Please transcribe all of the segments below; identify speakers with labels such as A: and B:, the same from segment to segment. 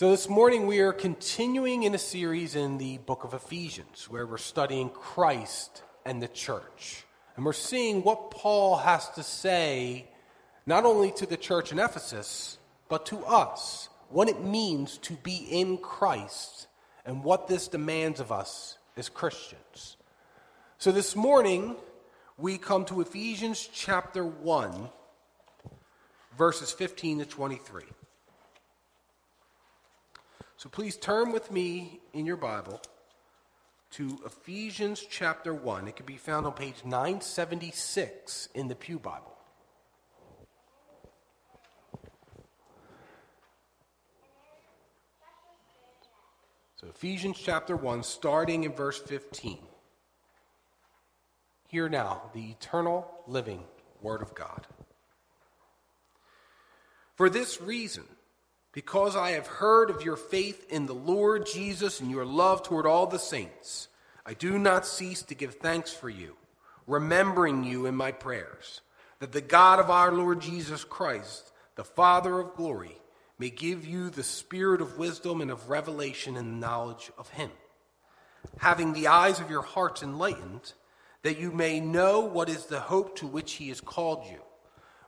A: So, this morning we are continuing in a series in the book of Ephesians where we're studying Christ and the church. And we're seeing what Paul has to say not only to the church in Ephesus, but to us, what it means to be in Christ and what this demands of us as Christians. So, this morning we come to Ephesians chapter 1, verses 15 to 23. So please turn with me in your Bible to Ephesians chapter 1. It can be found on page 976 in the Pew Bible. So, Ephesians chapter 1, starting in verse 15. Hear now the eternal living Word of God. For this reason, because I have heard of your faith in the Lord Jesus and your love toward all the saints. I do not cease to give thanks for you, remembering you in my prayers, that the God of our Lord Jesus Christ, the Father of glory, may give you the spirit of wisdom and of revelation and the knowledge of him, having the eyes of your hearts enlightened, that you may know what is the hope to which he has called you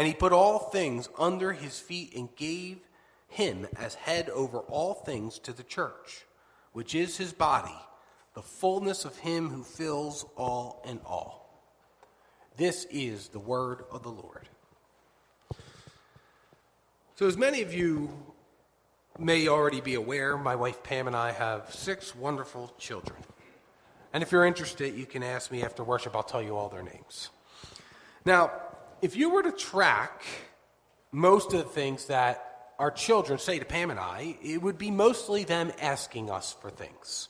A: And he put all things under his feet and gave him as head over all things to the church, which is his body, the fullness of him who fills all in all. This is the word of the Lord. So, as many of you may already be aware, my wife Pam and I have six wonderful children. And if you're interested, you can ask me after worship, I'll tell you all their names. Now, if you were to track most of the things that our children say to Pam and I, it would be mostly them asking us for things.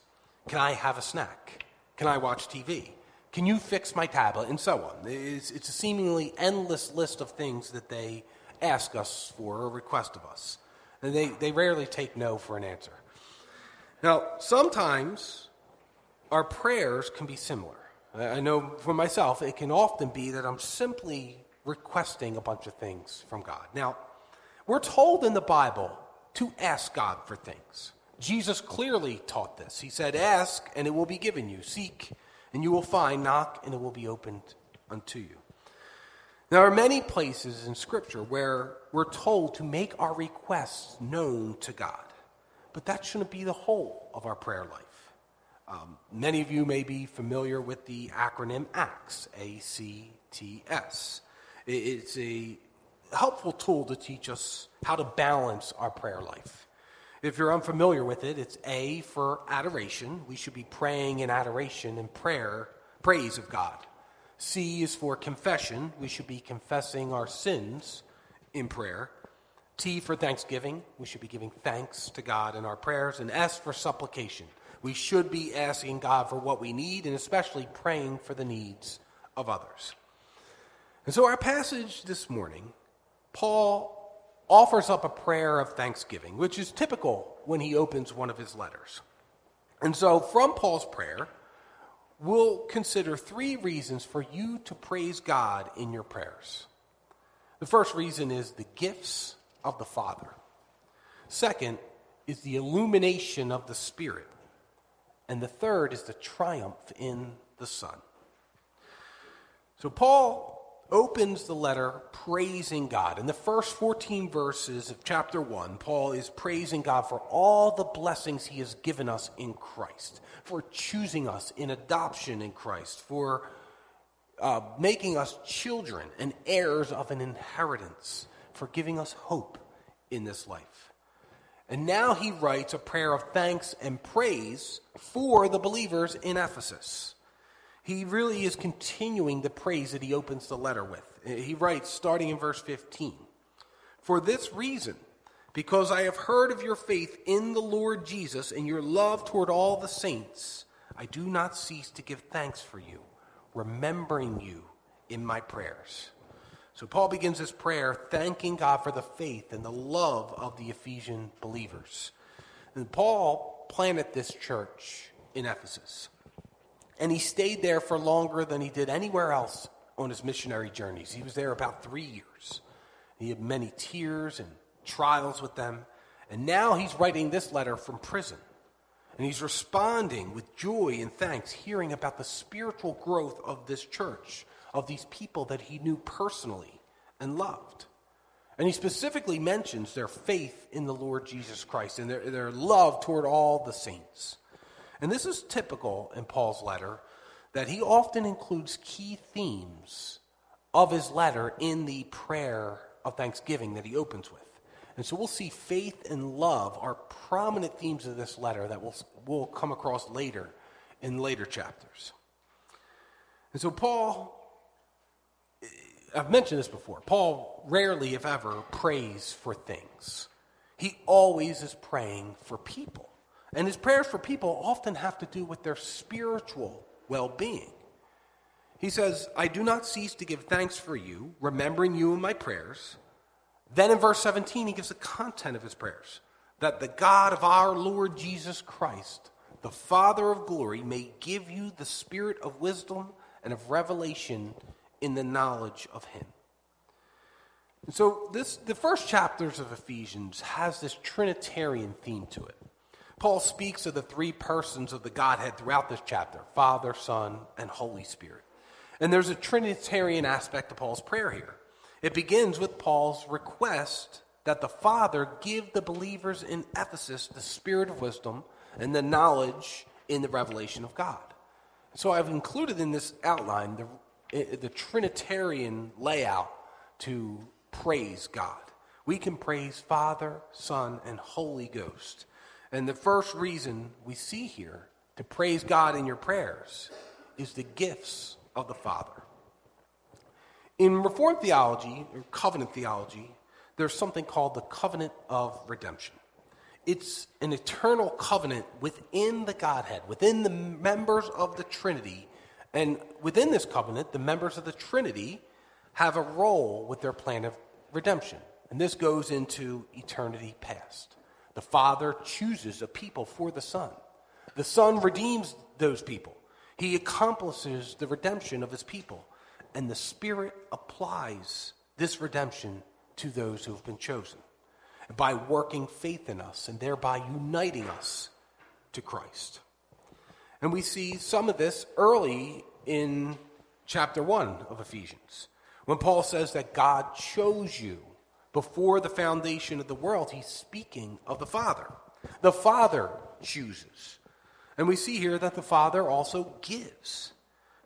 A: Can I have a snack? Can I watch TV? Can you fix my tablet? And so on. It's, it's a seemingly endless list of things that they ask us for or request of us. And they, they rarely take no for an answer. Now, sometimes our prayers can be similar. I know for myself, it can often be that I'm simply requesting a bunch of things from God. Now, we're told in the Bible to ask God for things. Jesus clearly taught this. He said, Ask, and it will be given you. Seek, and you will find. Knock, and it will be opened unto you. There are many places in Scripture where we're told to make our requests known to God, but that shouldn't be the whole of our prayer life. Um, many of you may be familiar with the acronym ACTS, A C T S. It's a helpful tool to teach us how to balance our prayer life. If you're unfamiliar with it, it's A for adoration. We should be praying in adoration and prayer, praise of God. C is for confession. We should be confessing our sins in prayer. T for thanksgiving. We should be giving thanks to God in our prayers. And S for supplication. We should be asking God for what we need and especially praying for the needs of others. And so, our passage this morning, Paul offers up a prayer of thanksgiving, which is typical when he opens one of his letters. And so, from Paul's prayer, we'll consider three reasons for you to praise God in your prayers. The first reason is the gifts of the Father. Second is the illumination of the Spirit. And the third is the triumph in the Son. So, Paul opens the letter praising God. In the first 14 verses of chapter 1, Paul is praising God for all the blessings he has given us in Christ, for choosing us in adoption in Christ, for uh, making us children and heirs of an inheritance, for giving us hope in this life. And now he writes a prayer of thanks and praise for the believers in Ephesus he really is continuing the praise that he opens the letter with. He writes, starting in verse 15 For this reason, because I have heard of your faith in the Lord Jesus and your love toward all the saints, I do not cease to give thanks for you, remembering you in my prayers. So Paul begins his prayer thanking God for the faith and the love of the Ephesian believers. And Paul planted this church in Ephesus. And he stayed there for longer than he did anywhere else on his missionary journeys. He was there about three years. He had many tears and trials with them. And now he's writing this letter from prison. And he's responding with joy and thanks, hearing about the spiritual growth of this church, of these people that he knew personally and loved. And he specifically mentions their faith in the Lord Jesus Christ and their, their love toward all the saints. And this is typical in Paul's letter that he often includes key themes of his letter in the prayer of thanksgiving that he opens with. And so we'll see faith and love are prominent themes of this letter that we'll, we'll come across later in later chapters. And so Paul, I've mentioned this before, Paul rarely, if ever, prays for things. He always is praying for people. And his prayers for people often have to do with their spiritual well being. He says, I do not cease to give thanks for you, remembering you in my prayers. Then in verse 17, he gives the content of his prayers that the God of our Lord Jesus Christ, the Father of glory, may give you the spirit of wisdom and of revelation in the knowledge of him. And so this the first chapters of Ephesians has this trinitarian theme to it. Paul speaks of the three persons of the Godhead throughout this chapter Father, Son, and Holy Spirit. And there's a Trinitarian aspect to Paul's prayer here. It begins with Paul's request that the Father give the believers in Ephesus the spirit of wisdom and the knowledge in the revelation of God. So I've included in this outline the, the Trinitarian layout to praise God. We can praise Father, Son, and Holy Ghost. And the first reason we see here to praise God in your prayers is the gifts of the Father. In Reformed theology, or covenant theology, there's something called the covenant of redemption. It's an eternal covenant within the Godhead, within the members of the Trinity. And within this covenant, the members of the Trinity have a role with their plan of redemption. And this goes into eternity past. The Father chooses a people for the Son. The Son redeems those people. He accomplishes the redemption of his people. And the Spirit applies this redemption to those who have been chosen by working faith in us and thereby uniting us to Christ. And we see some of this early in chapter 1 of Ephesians when Paul says that God chose you before the foundation of the world, he's speaking of the Father. The Father chooses. And we see here that the Father also gives.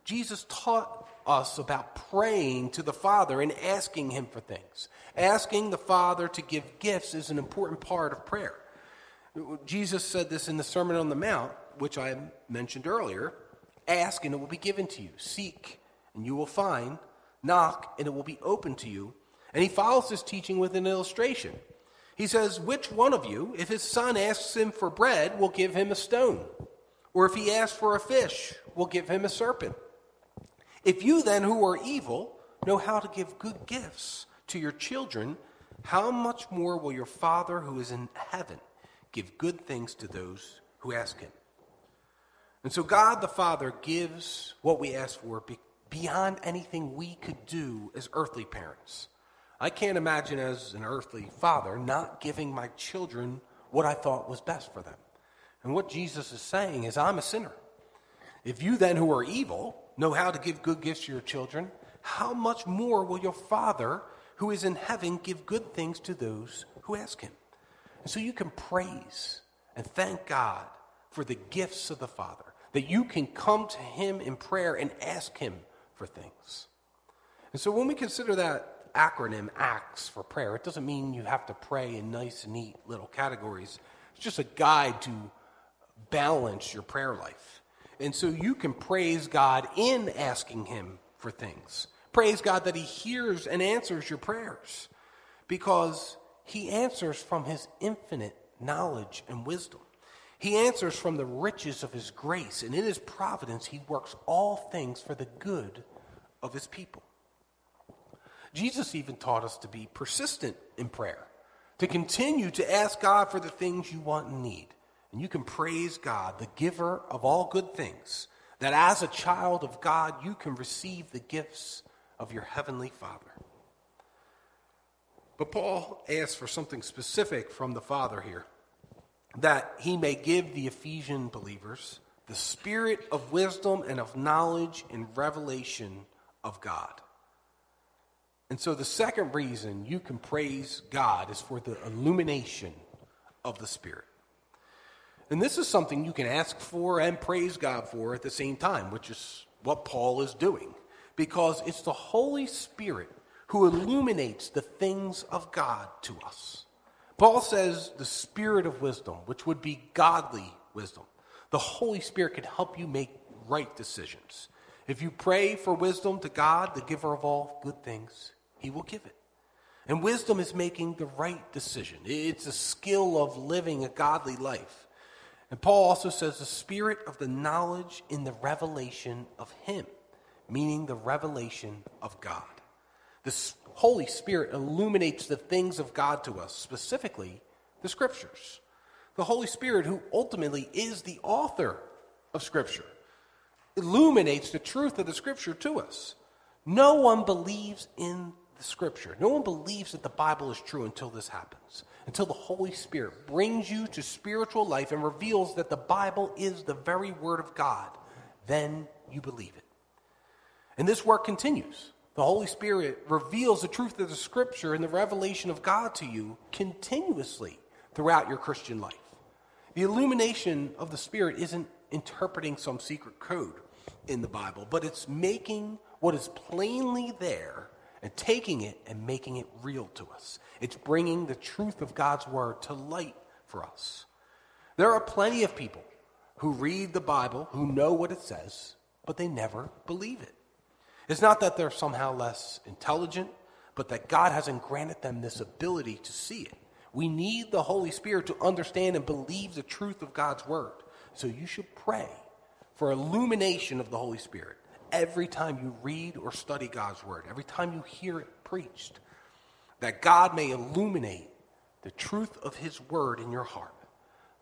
A: Jesus taught us about praying to the Father and asking Him for things. Asking the Father to give gifts is an important part of prayer. Jesus said this in the Sermon on the Mount, which I mentioned earlier Ask and it will be given to you. Seek and you will find. Knock and it will be open to you. And he follows this teaching with an illustration. He says, Which one of you, if his son asks him for bread, will give him a stone? Or if he asks for a fish, will give him a serpent? If you then, who are evil, know how to give good gifts to your children, how much more will your Father who is in heaven give good things to those who ask him? And so God the Father gives what we ask for beyond anything we could do as earthly parents. I can't imagine as an earthly father not giving my children what I thought was best for them. And what Jesus is saying is, I'm a sinner. If you then, who are evil, know how to give good gifts to your children, how much more will your Father who is in heaven give good things to those who ask him? And so you can praise and thank God for the gifts of the Father, that you can come to him in prayer and ask him for things. And so when we consider that acronym ACTS for prayer. It doesn't mean you have to pray in nice, neat little categories. It's just a guide to balance your prayer life. And so you can praise God in asking Him for things. Praise God that He hears and answers your prayers because he answers from his infinite knowledge and wisdom. He answers from the riches of his grace, and in his providence, he works all things for the good of his people. Jesus even taught us to be persistent in prayer, to continue to ask God for the things you want and need. And you can praise God, the giver of all good things, that as a child of God, you can receive the gifts of your heavenly Father. But Paul asks for something specific from the Father here that he may give the Ephesian believers the spirit of wisdom and of knowledge and revelation of God. And so, the second reason you can praise God is for the illumination of the Spirit. And this is something you can ask for and praise God for at the same time, which is what Paul is doing, because it's the Holy Spirit who illuminates the things of God to us. Paul says the spirit of wisdom, which would be godly wisdom. The Holy Spirit can help you make right decisions. If you pray for wisdom to God, the giver of all good things, he will give it. And wisdom is making the right decision. It's a skill of living a godly life. And Paul also says the spirit of the knowledge in the revelation of him, meaning the revelation of God. The Holy Spirit illuminates the things of God to us, specifically the Scriptures. The Holy Spirit, who ultimately is the author of Scripture, illuminates the truth of the Scripture to us. No one believes in the Scripture. No one believes that the Bible is true until this happens, until the Holy Spirit brings you to spiritual life and reveals that the Bible is the very Word of God. Then you believe it. And this work continues. The Holy Spirit reveals the truth of the Scripture and the revelation of God to you continuously throughout your Christian life. The illumination of the Spirit isn't interpreting some secret code in the Bible, but it's making what is plainly there and taking it and making it real to us. It's bringing the truth of God's Word to light for us. There are plenty of people who read the Bible, who know what it says, but they never believe it. It's not that they're somehow less intelligent, but that God hasn't granted them this ability to see it. We need the Holy Spirit to understand and believe the truth of God's word. So you should pray for illumination of the Holy Spirit every time you read or study God's word, every time you hear it preached, that God may illuminate the truth of his word in your heart.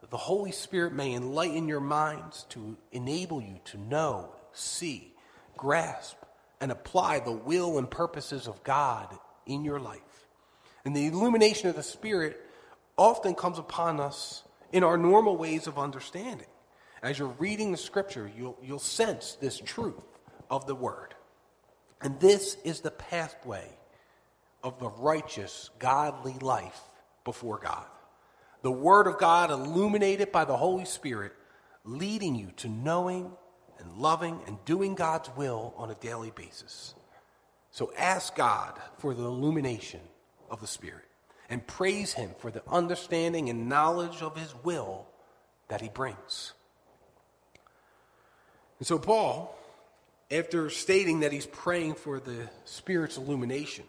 A: That the Holy Spirit may enlighten your minds to enable you to know, see, grasp, and apply the will and purposes of God in your life. And the illumination of the Spirit often comes upon us in our normal ways of understanding. As you're reading the scripture, you'll, you'll sense this truth of the word. And this is the pathway of the righteous, godly life before God. The word of God illuminated by the Holy Spirit, leading you to knowing and loving and doing God's will on a daily basis. So ask God for the illumination of the Spirit and praise Him for the understanding and knowledge of His will that He brings. And so, Paul, after stating that he's praying for the Spirit's illumination,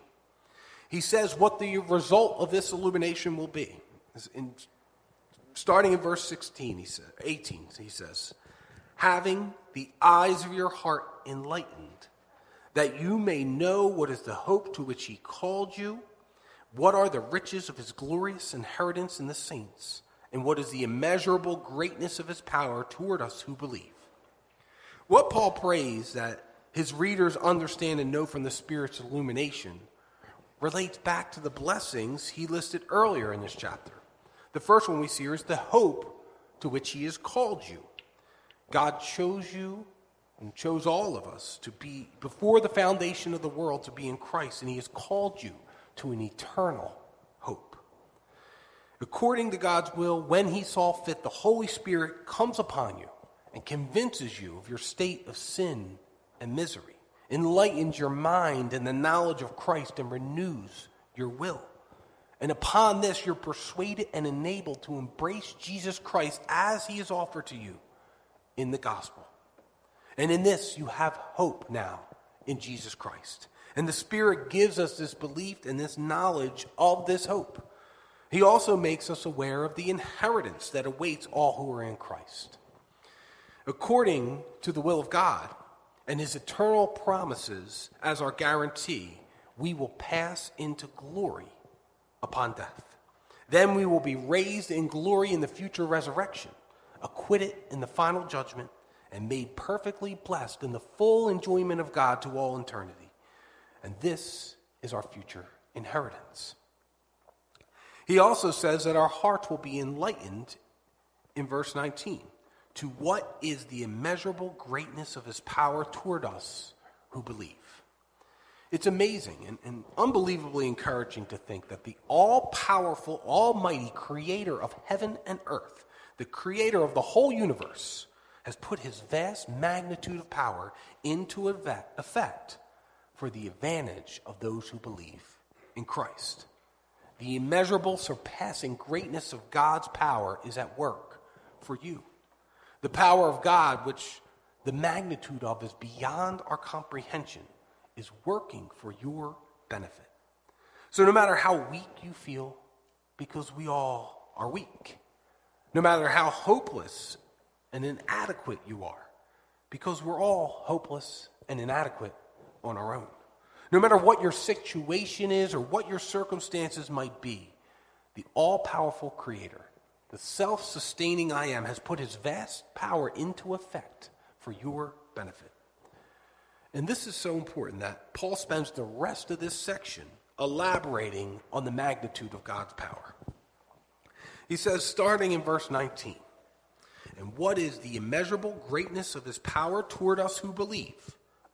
A: he says what the result of this illumination will be. In, starting in verse 16, he says, 18, he says, having the eyes of your heart enlightened, that you may know what is the hope to which he called you, what are the riches of his glorious inheritance in the saints, and what is the immeasurable greatness of his power toward us who believe. What Paul prays that his readers understand and know from the Spirit's illumination relates back to the blessings he listed earlier in this chapter. The first one we see here is the hope to which he has called you. God chose you and chose all of us to be, before the foundation of the world, to be in Christ, and He has called you to an eternal hope. According to God's will, when He saw fit, the Holy Spirit comes upon you and convinces you of your state of sin and misery, enlightens your mind in the knowledge of Christ, and renews your will. And upon this, you're persuaded and enabled to embrace Jesus Christ as He is offered to you in the gospel. And in this, you have hope now in Jesus Christ. And the Spirit gives us this belief and this knowledge of this hope. He also makes us aware of the inheritance that awaits all who are in Christ. According to the will of God and his eternal promises as our guarantee, we will pass into glory upon death. Then we will be raised in glory in the future resurrection, acquitted in the final judgment, and made perfectly blessed in the full enjoyment of God to all eternity. And this is our future inheritance. He also says that our hearts will be enlightened in verse 19 to what is the immeasurable greatness of his power toward us who believe. It's amazing and, and unbelievably encouraging to think that the all powerful, almighty creator of heaven and earth, the creator of the whole universe, has put his vast magnitude of power into effect for the advantage of those who believe in Christ. The immeasurable, surpassing greatness of God's power is at work for you. The power of God, which the magnitude of is beyond our comprehension, is working for your benefit. So, no matter how weak you feel, because we all are weak, no matter how hopeless and inadequate you are, because we're all hopeless and inadequate on our own. No matter what your situation is or what your circumstances might be, the all powerful Creator, the self sustaining I am, has put his vast power into effect for your benefit. And this is so important that Paul spends the rest of this section elaborating on the magnitude of God's power. He says, starting in verse 19, and what is the immeasurable greatness of his power toward us who believe?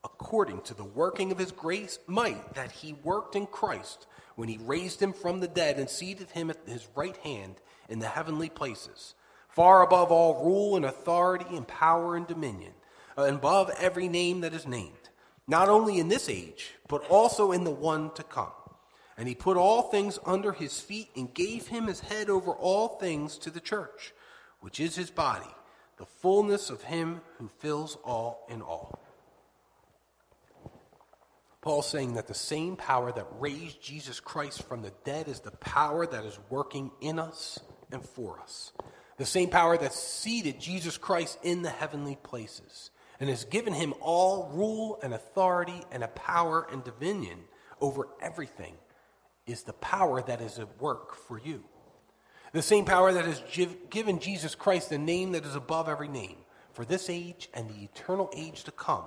A: according to the working of his grace might that he worked in Christ when he raised him from the dead and seated him at his right hand in the heavenly places, far above all rule and authority and power and dominion, uh, and above every name that is named, not only in this age, but also in the one to come. And he put all things under his feet and gave him his head over all things to the church, which is his body, the fullness of him who fills all in all. Paul's saying that the same power that raised Jesus Christ from the dead is the power that is working in us and for us. The same power that seated Jesus Christ in the heavenly places and has given him all rule and authority and a power and dominion over everything is the power that is at work for you. The same power that has given Jesus Christ the name that is above every name for this age and the eternal age to come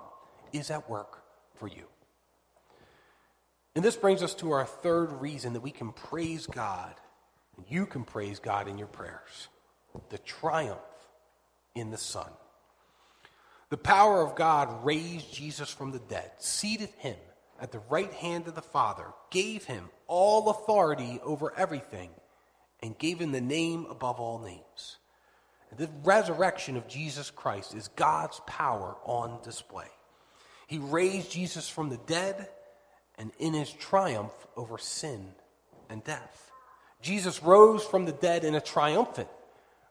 A: is at work for you. And this brings us to our third reason that we can praise God, you can praise God in your prayers the triumph in the Son. The power of God raised Jesus from the dead, seated him at the right hand of the Father, gave him all authority over everything, and gave him the name above all names. The resurrection of Jesus Christ is God's power on display. He raised Jesus from the dead and in his triumph over sin and death. Jesus rose from the dead in a triumphant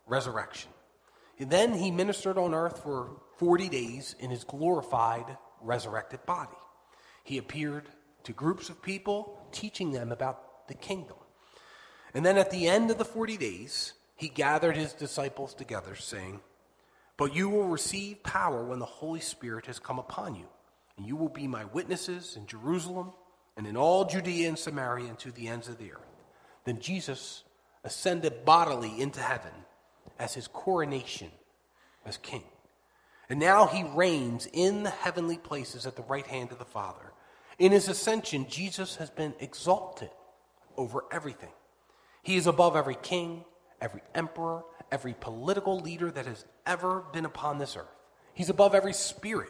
A: resurrection. And then he ministered on earth for 40 days in his glorified, resurrected body. He appeared to groups of people, teaching them about the kingdom. And then at the end of the 40 days, he gathered his disciples together, saying, But you will receive power when the Holy Spirit has come upon you, and you will be my witnesses in Jerusalem and in all Judea and Samaria and to the ends of the earth. Then Jesus ascended bodily into heaven as his coronation as king. And now he reigns in the heavenly places at the right hand of the Father. In his ascension, Jesus has been exalted over everything. He is above every king, every emperor, every political leader that has ever been upon this earth. He's above every spirit,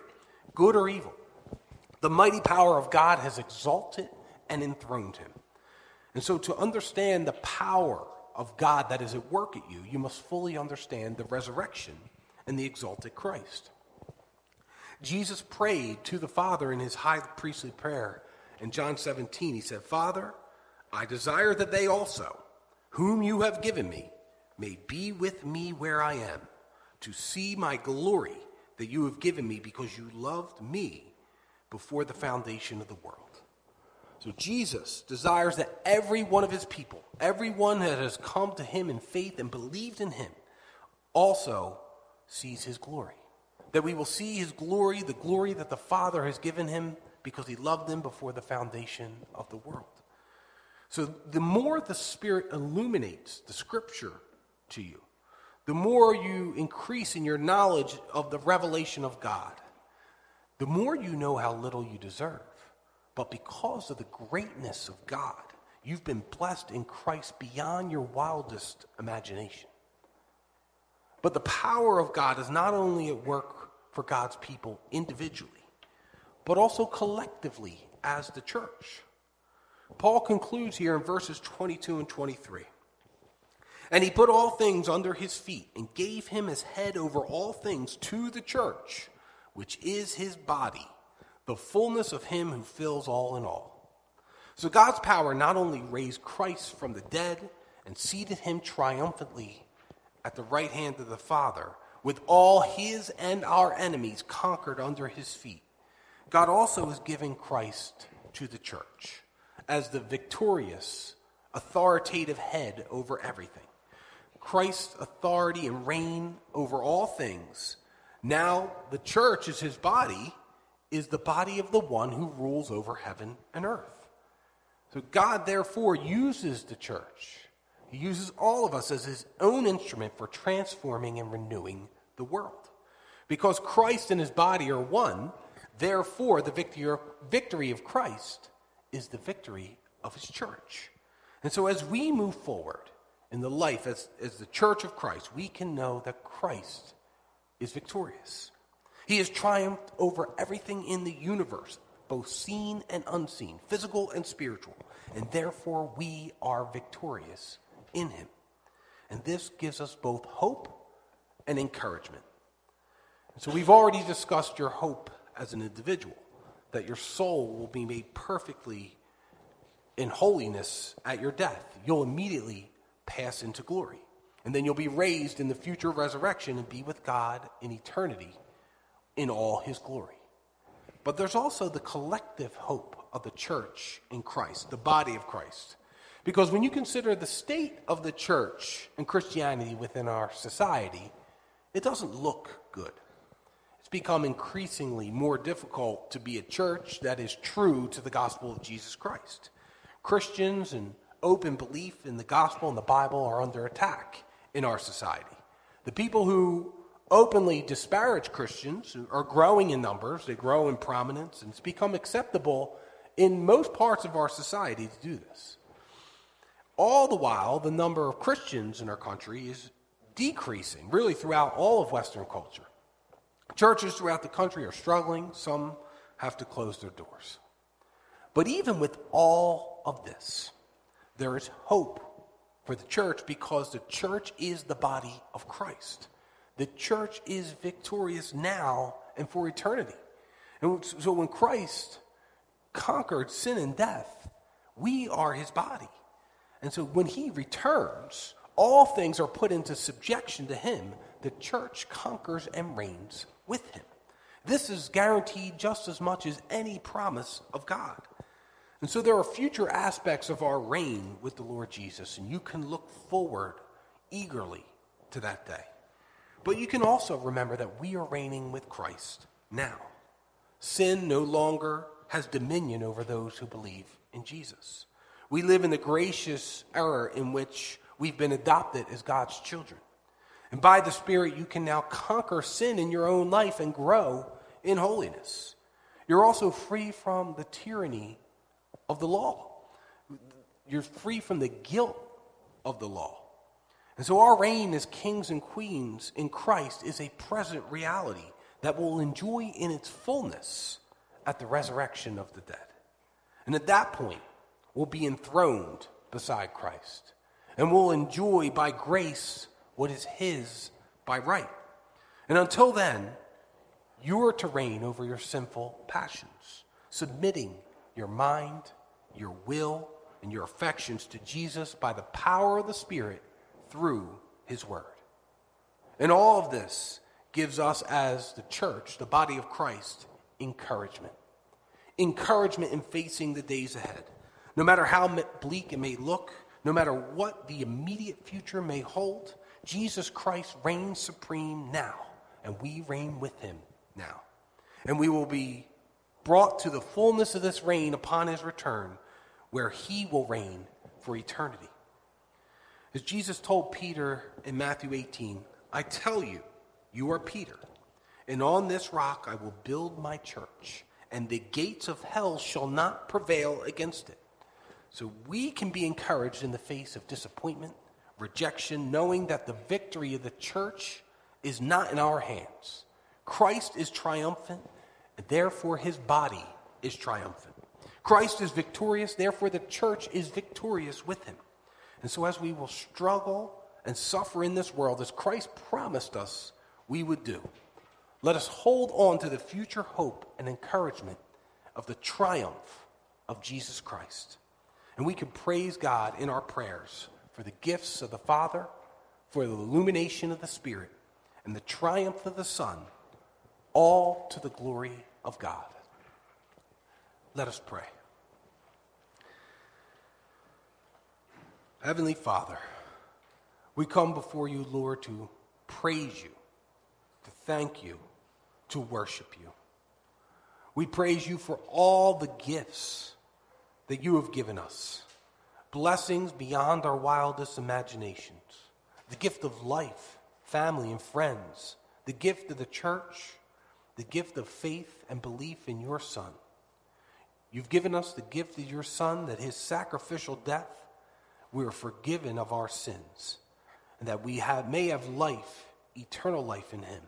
A: good or evil. The mighty power of God has exalted and enthroned him. And so, to understand the power of God that is at work at you, you must fully understand the resurrection and the exalted Christ. Jesus prayed to the Father in his high priestly prayer in John 17. He said, Father, I desire that they also, whom you have given me, may be with me where I am, to see my glory that you have given me because you loved me before the foundation of the world. So Jesus desires that every one of his people, everyone that has come to him in faith and believed in him, also sees his glory. That we will see his glory, the glory that the Father has given him because he loved them before the foundation of the world. So the more the Spirit illuminates the scripture to you, the more you increase in your knowledge of the revelation of God, the more you know how little you deserve. But because of the greatness of God, you've been blessed in Christ beyond your wildest imagination. But the power of God is not only at work for God's people individually, but also collectively as the church. Paul concludes here in verses 22 and 23. And he put all things under his feet and gave him his head over all things to the church, which is his body, the fullness of him who fills all in all. So God's power not only raised Christ from the dead and seated him triumphantly at the right hand of the Father, with all his and our enemies conquered under his feet, God also is giving Christ to the church as the victorious, authoritative head over everything. Christ's authority and reign over all things. Now, the church is his body, is the body of the one who rules over heaven and earth. So, God therefore uses the church. He uses all of us as his own instrument for transforming and renewing the world. Because Christ and his body are one, therefore, the victory of Christ is the victory of his church. And so, as we move forward in the life as, as the church of Christ, we can know that Christ is victorious. He has triumphed over everything in the universe, both seen and unseen, physical and spiritual, and therefore we are victorious in him. And this gives us both hope and encouragement. So we've already discussed your hope as an individual that your soul will be made perfectly in holiness at your death. You'll immediately pass into glory. And then you'll be raised in the future resurrection and be with God in eternity in all his glory. But there's also the collective hope of the church in Christ, the body of Christ. Because when you consider the state of the church and Christianity within our society, it doesn't look good It's become increasingly more difficult to be a church that is true to the gospel of Jesus Christ. Christians and open belief in the gospel and the Bible are under attack in our society. The people who openly disparage Christians are growing in numbers, they grow in prominence, and it's become acceptable in most parts of our society to do this. All the while, the number of Christians in our country is decreasing, really throughout all of Western culture. Churches throughout the country are struggling, some have to close their doors. But even with all of this, there is hope for the church because the church is the body of Christ. The church is victorious now and for eternity. And so when Christ conquered sin and death, we are his body. And so when he returns, all things are put into subjection to him. The church conquers and reigns with him. This is guaranteed just as much as any promise of God. And so there are future aspects of our reign with the Lord Jesus, and you can look forward eagerly to that day. But you can also remember that we are reigning with Christ now. Sin no longer has dominion over those who believe in Jesus. We live in the gracious era in which we've been adopted as God's children. And by the Spirit, you can now conquer sin in your own life and grow in holiness. You're also free from the tyranny of the law. You're free from the guilt of the law. And so, our reign as kings and queens in Christ is a present reality that we'll enjoy in its fullness at the resurrection of the dead. And at that point, we'll be enthroned beside Christ. And we'll enjoy by grace what is his by right. And until then, you are to reign over your sinful passions, submitting your mind, your will, and your affections to Jesus by the power of the Spirit through his word. And all of this gives us, as the church, the body of Christ, encouragement. encouragement in facing the days ahead. No matter how bleak it may look, no matter what the immediate future may hold, Jesus Christ reigns supreme now, and we reign with him now. And we will be brought to the fullness of this reign upon his return, where he will reign for eternity. As Jesus told Peter in Matthew 18, I tell you, you are Peter, and on this rock I will build my church, and the gates of hell shall not prevail against it. So we can be encouraged in the face of disappointment, rejection, knowing that the victory of the church is not in our hands. Christ is triumphant, and therefore his body is triumphant. Christ is victorious, therefore the church is victorious with him. And so, as we will struggle and suffer in this world, as Christ promised us we would do, let us hold on to the future hope and encouragement of the triumph of Jesus Christ. And we can praise God in our prayers for the gifts of the Father, for the illumination of the Spirit, and the triumph of the Son, all to the glory of God. Let us pray. Heavenly Father, we come before you, Lord, to praise you, to thank you, to worship you. We praise you for all the gifts that you have given us, blessings beyond our wildest imaginations, the gift of life, family, and friends, the gift of the church, the gift of faith and belief in your Son. You've given us the gift of your Son that his sacrificial death we are forgiven of our sins, and that we have, may have life, eternal life in Him.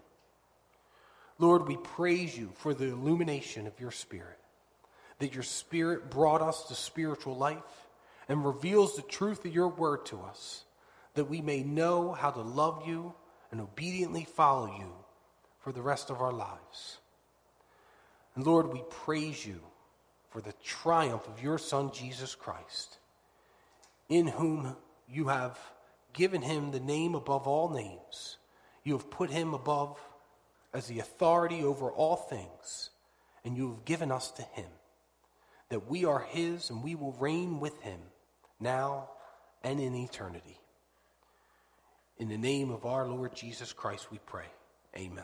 A: Lord, we praise you for the illumination of your Spirit, that your Spirit brought us to spiritual life and reveals the truth of your word to us, that we may know how to love you and obediently follow you for the rest of our lives. And Lord, we praise you for the triumph of your Son, Jesus Christ in whom you have given him the name above all names. You have put him above as the authority over all things, and you have given us to him, that we are his and we will reign with him now and in eternity. In the name of our Lord Jesus Christ, we pray. Amen.